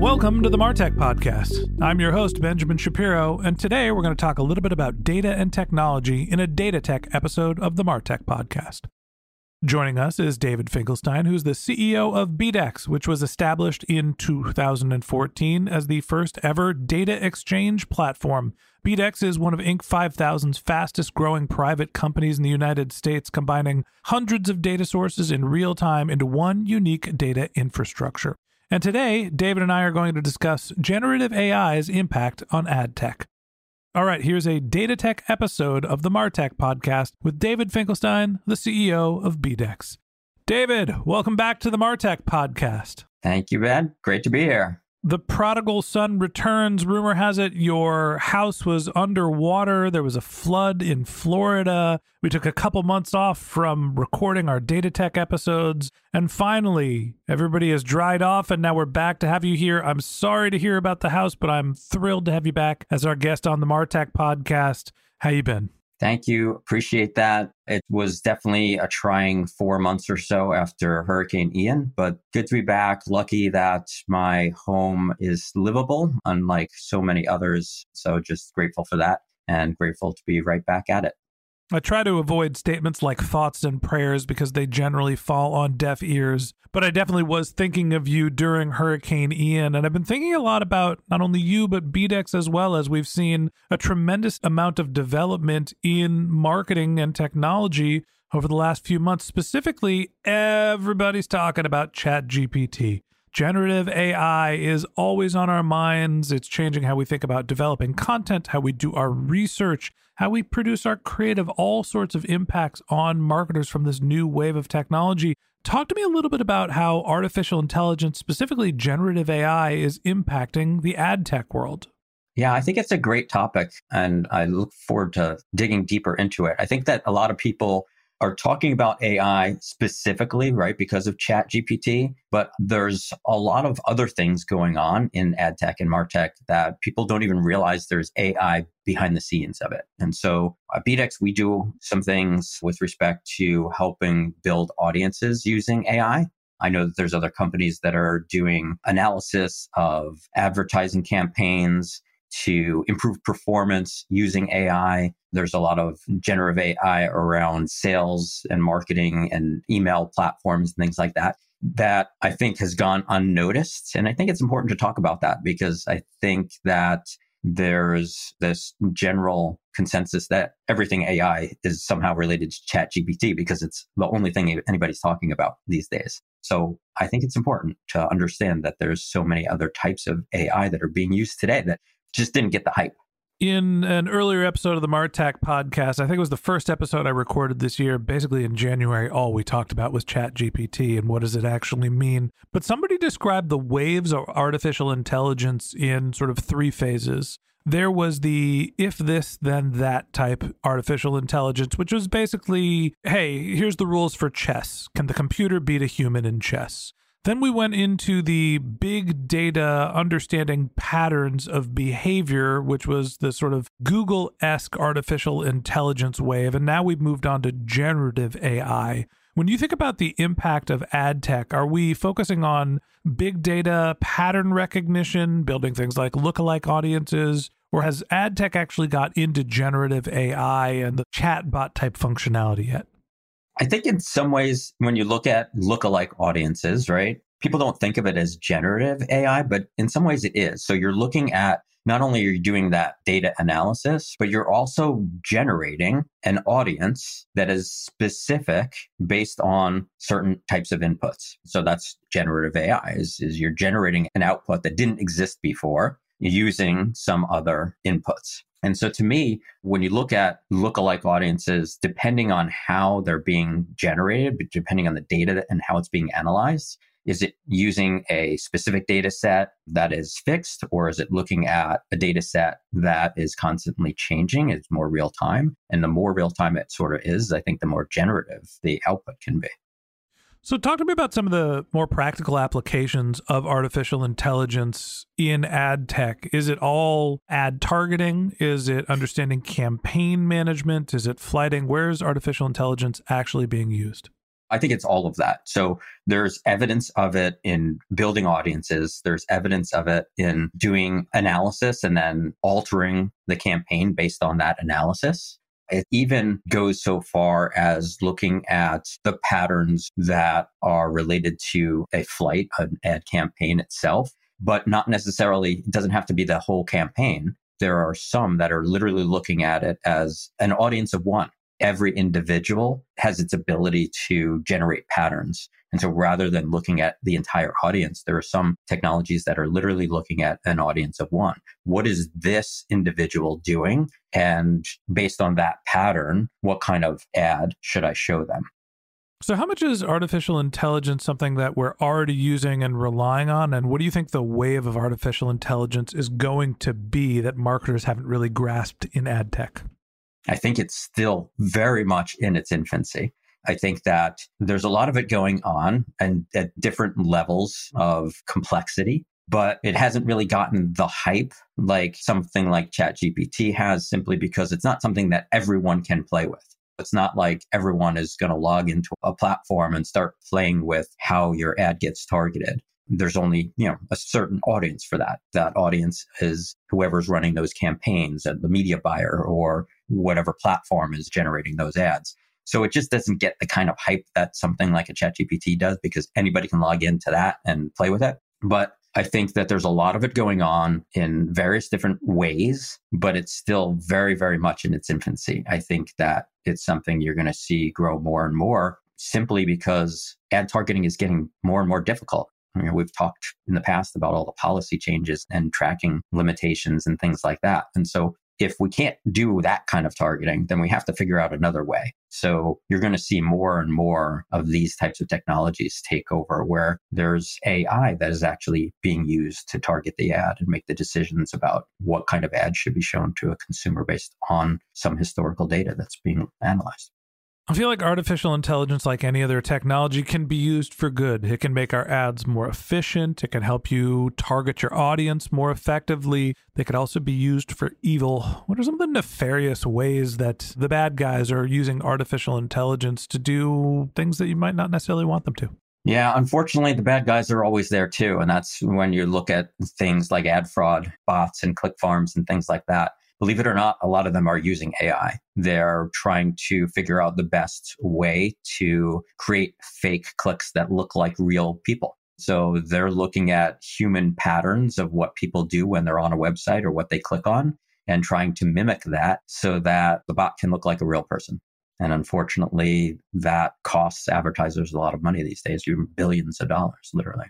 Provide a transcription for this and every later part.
Welcome to the Martech Podcast. I'm your host, Benjamin Shapiro, and today we're going to talk a little bit about data and technology in a Data Tech episode of the Martech Podcast. Joining us is David Finkelstein, who's the CEO of BDEX, which was established in 2014 as the first ever data exchange platform. BDEX is one of Inc. 5000's fastest growing private companies in the United States, combining hundreds of data sources in real time into one unique data infrastructure. And today, David and I are going to discuss generative AI's impact on ad tech. All right, here's a data tech episode of the Martech podcast with David Finkelstein, the CEO of BDEX. David, welcome back to the Martech podcast. Thank you, Ben. Great to be here the prodigal son returns. Rumor has it your house was underwater. There was a flood in Florida. We took a couple months off from recording our data tech episodes. And finally, everybody has dried off and now we're back to have you here. I'm sorry to hear about the house, but I'm thrilled to have you back as our guest on the Martech podcast. How you been? Thank you. Appreciate that. It was definitely a trying four months or so after Hurricane Ian, but good to be back. Lucky that my home is livable, unlike so many others. So just grateful for that and grateful to be right back at it. I try to avoid statements like thoughts and prayers because they generally fall on deaf ears. But I definitely was thinking of you during Hurricane Ian. And I've been thinking a lot about not only you, but BDEX as well, as we've seen a tremendous amount of development in marketing and technology over the last few months. Specifically, everybody's talking about ChatGPT. Generative AI is always on our minds. It's changing how we think about developing content, how we do our research, how we produce our creative, all sorts of impacts on marketers from this new wave of technology. Talk to me a little bit about how artificial intelligence, specifically generative AI, is impacting the ad tech world. Yeah, I think it's a great topic, and I look forward to digging deeper into it. I think that a lot of people are talking about AI specifically, right, because of Chat GPT, but there's a lot of other things going on in ad tech and martech that people don't even realize there's AI behind the scenes of it. And so at BDEX, we do some things with respect to helping build audiences using AI. I know that there's other companies that are doing analysis of advertising campaigns to improve performance using AI. There's a lot of generative AI around sales and marketing and email platforms and things like that that I think has gone unnoticed. And I think it's important to talk about that because I think that there's this general consensus that everything AI is somehow related to Chat GPT because it's the only thing anybody's talking about these days. So I think it's important to understand that there's so many other types of AI that are being used today that just didn't get the hype. In an earlier episode of the Martech podcast, I think it was the first episode I recorded this year. Basically, in January, all we talked about was Chat GPT and what does it actually mean. But somebody described the waves of artificial intelligence in sort of three phases. There was the if this, then that type artificial intelligence, which was basically hey, here's the rules for chess. Can the computer beat a human in chess? Then we went into the big data understanding patterns of behavior, which was the sort of Google esque artificial intelligence wave. And now we've moved on to generative AI. When you think about the impact of ad tech, are we focusing on big data, pattern recognition, building things like lookalike audiences? Or has ad tech actually got into generative AI and the chatbot type functionality yet? I think in some ways, when you look at lookalike audiences, right, people don't think of it as generative AI, but in some ways it is. So you're looking at not only are you doing that data analysis, but you're also generating an audience that is specific based on certain types of inputs. So that's generative AI is, is you're generating an output that didn't exist before using some other inputs. And so to me, when you look at lookalike audiences, depending on how they're being generated, depending on the data and how it's being analyzed, is it using a specific data set that is fixed, or is it looking at a data set that is constantly changing? It's more real time. And the more real time it sort of is, I think the more generative the output can be. So, talk to me about some of the more practical applications of artificial intelligence in ad tech. Is it all ad targeting? Is it understanding campaign management? Is it flighting? Where's artificial intelligence actually being used? I think it's all of that. So there's evidence of it in building audiences. There's evidence of it in doing analysis and then altering the campaign based on that analysis. It even goes so far as looking at the patterns that are related to a flight, an ad campaign itself, but not necessarily, it doesn't have to be the whole campaign. There are some that are literally looking at it as an audience of one every individual has its ability to generate patterns. And so rather than looking at the entire audience, there are some technologies that are literally looking at an audience of one. What is this individual doing? And based on that pattern, what kind of ad should I show them? So, how much is artificial intelligence something that we're already using and relying on? And what do you think the wave of artificial intelligence is going to be that marketers haven't really grasped in ad tech? I think it's still very much in its infancy. I think that there's a lot of it going on and at different levels of complexity, but it hasn't really gotten the hype like something like ChatGPT has simply because it's not something that everyone can play with. It's not like everyone is going to log into a platform and start playing with how your ad gets targeted there's only you know a certain audience for that. That audience is whoever's running those campaigns and the media buyer or whatever platform is generating those ads. So it just doesn't get the kind of hype that something like a chat gpt does because anybody can log into that and play with it. But i think that there's a lot of it going on in various different ways but it's still very very much in its infancy. I think that it's something you're going to see grow more and more simply because ad targeting is getting more and more difficult we've talked in the past about all the policy changes and tracking limitations and things like that. And so if we can't do that kind of targeting, then we have to figure out another way. So you're going to see more and more of these types of technologies take over where there's AI that is actually being used to target the ad and make the decisions about what kind of ad should be shown to a consumer based on some historical data that's being analyzed. I feel like artificial intelligence, like any other technology, can be used for good. It can make our ads more efficient. It can help you target your audience more effectively. They could also be used for evil. What are some of the nefarious ways that the bad guys are using artificial intelligence to do things that you might not necessarily want them to? Yeah, unfortunately, the bad guys are always there too. And that's when you look at things like ad fraud, bots, and click farms and things like that believe it or not, a lot of them are using AI. They're trying to figure out the best way to create fake clicks that look like real people. So they're looking at human patterns of what people do when they're on a website or what they click on and trying to mimic that so that the bot can look like a real person. And unfortunately, that costs advertisers a lot of money these days, billions of dollars, literally.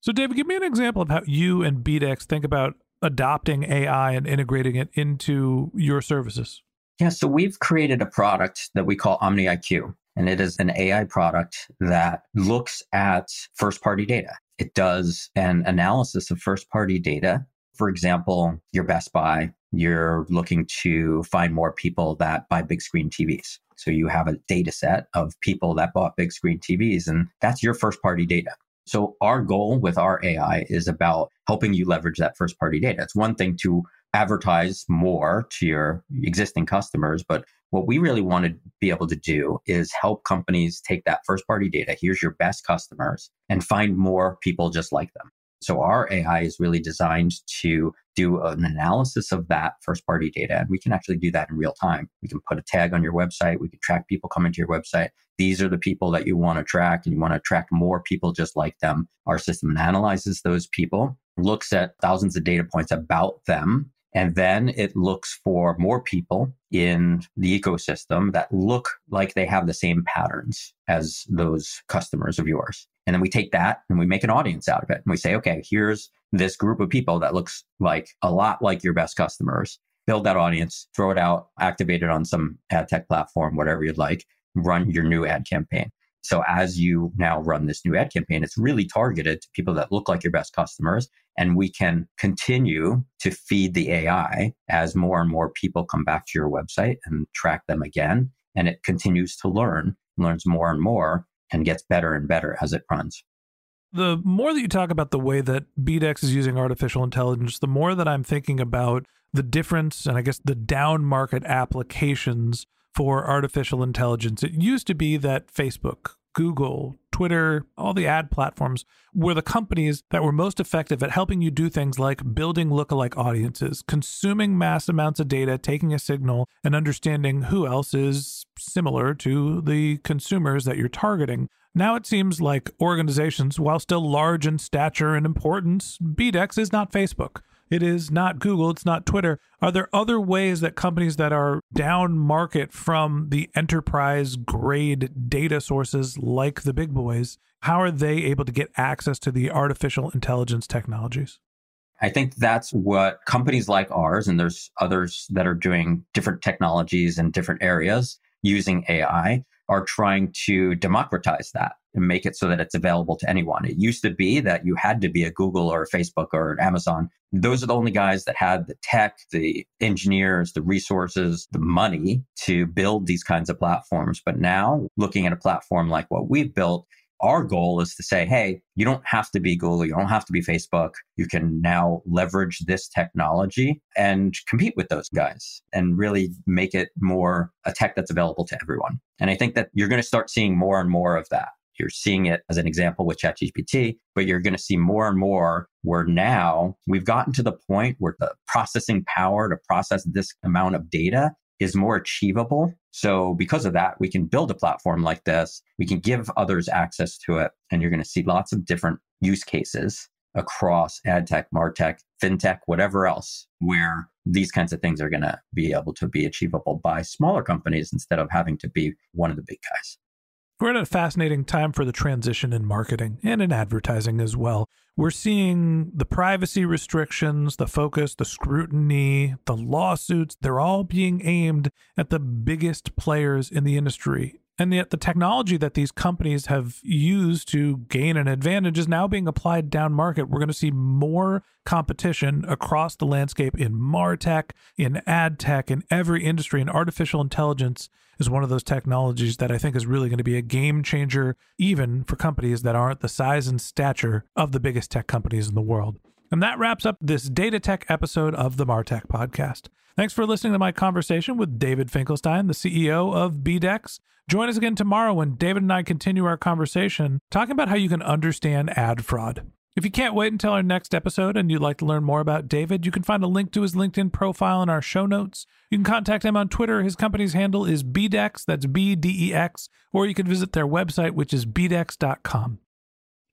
So, David, give me an example of how you and BDEX think about adopting AI and integrating it into your services? Yeah, so we've created a product that we call Omni IQ, and it is an AI product that looks at first party data. It does an analysis of first party data. For example, your Best Buy, you're looking to find more people that buy big screen TVs. So you have a data set of people that bought big screen TVs, and that's your first party data. So our goal with our AI is about helping you leverage that first party data. It's one thing to advertise more to your existing customers, but what we really want to be able to do is help companies take that first party data. Here's your best customers and find more people just like them. So our AI is really designed to do an analysis of that first party data. And we can actually do that in real time. We can put a tag on your website. We can track people coming to your website. These are the people that you want to track and you want to attract more people just like them. Our system analyzes those people, looks at thousands of data points about them and then it looks for more people in the ecosystem that look like they have the same patterns as those customers of yours. And then we take that and we make an audience out of it. And we say, okay, here's this group of people that looks like a lot like your best customers. Build that audience, throw it out, activate it on some ad tech platform, whatever you'd like, run your new ad campaign. So as you now run this new ad campaign, it's really targeted to people that look like your best customers. And we can continue to feed the AI as more and more people come back to your website and track them again. And it continues to learn, learns more and more, and gets better and better as it runs. The more that you talk about the way that BDEX is using artificial intelligence, the more that I'm thinking about the difference and I guess the down market applications for artificial intelligence. It used to be that Facebook, Google, Twitter, all the ad platforms were the companies that were most effective at helping you do things like building lookalike audiences, consuming mass amounts of data, taking a signal, and understanding who else is similar to the consumers that you're targeting. Now it seems like organizations, while still large in stature and importance, BDEX is not Facebook. It is not Google, it's not Twitter. Are there other ways that companies that are down market from the enterprise grade data sources like the big boys, how are they able to get access to the artificial intelligence technologies? I think that's what companies like ours, and there's others that are doing different technologies in different areas using AI, are trying to democratize that and make it so that it's available to anyone. It used to be that you had to be a Google or a Facebook or an Amazon. Those are the only guys that had the tech, the engineers, the resources, the money to build these kinds of platforms. But now looking at a platform like what we've built, our goal is to say, hey, you don't have to be Google, you don't have to be Facebook. You can now leverage this technology and compete with those guys and really make it more a tech that's available to everyone. And I think that you're going to start seeing more and more of that. You're seeing it as an example with ChatGPT, but you're going to see more and more where now we've gotten to the point where the processing power to process this amount of data is more achievable. So because of that, we can build a platform like this. We can give others access to it. And you're going to see lots of different use cases across ad tech, martech, fintech, whatever else, where these kinds of things are going to be able to be achievable by smaller companies instead of having to be one of the big guys. We're at a fascinating time for the transition in marketing and in advertising as well. We're seeing the privacy restrictions, the focus, the scrutiny, the lawsuits, they're all being aimed at the biggest players in the industry. And yet, the technology that these companies have used to gain an advantage is now being applied down market. We're going to see more competition across the landscape in MarTech, in ad tech, in every industry, in artificial intelligence is one of those technologies that I think is really going to be a game changer, even for companies that aren't the size and stature of the biggest tech companies in the world. And that wraps up this Data Tech episode of the Martech podcast. Thanks for listening to my conversation with David Finkelstein, the CEO of BDEX. Join us again tomorrow when David and I continue our conversation talking about how you can understand ad fraud. If you can't wait until our next episode and you'd like to learn more about David, you can find a link to his LinkedIn profile in our show notes. You can contact him on Twitter. His company's handle is BDEX, that's B D E X, or you can visit their website, which is bdex.com.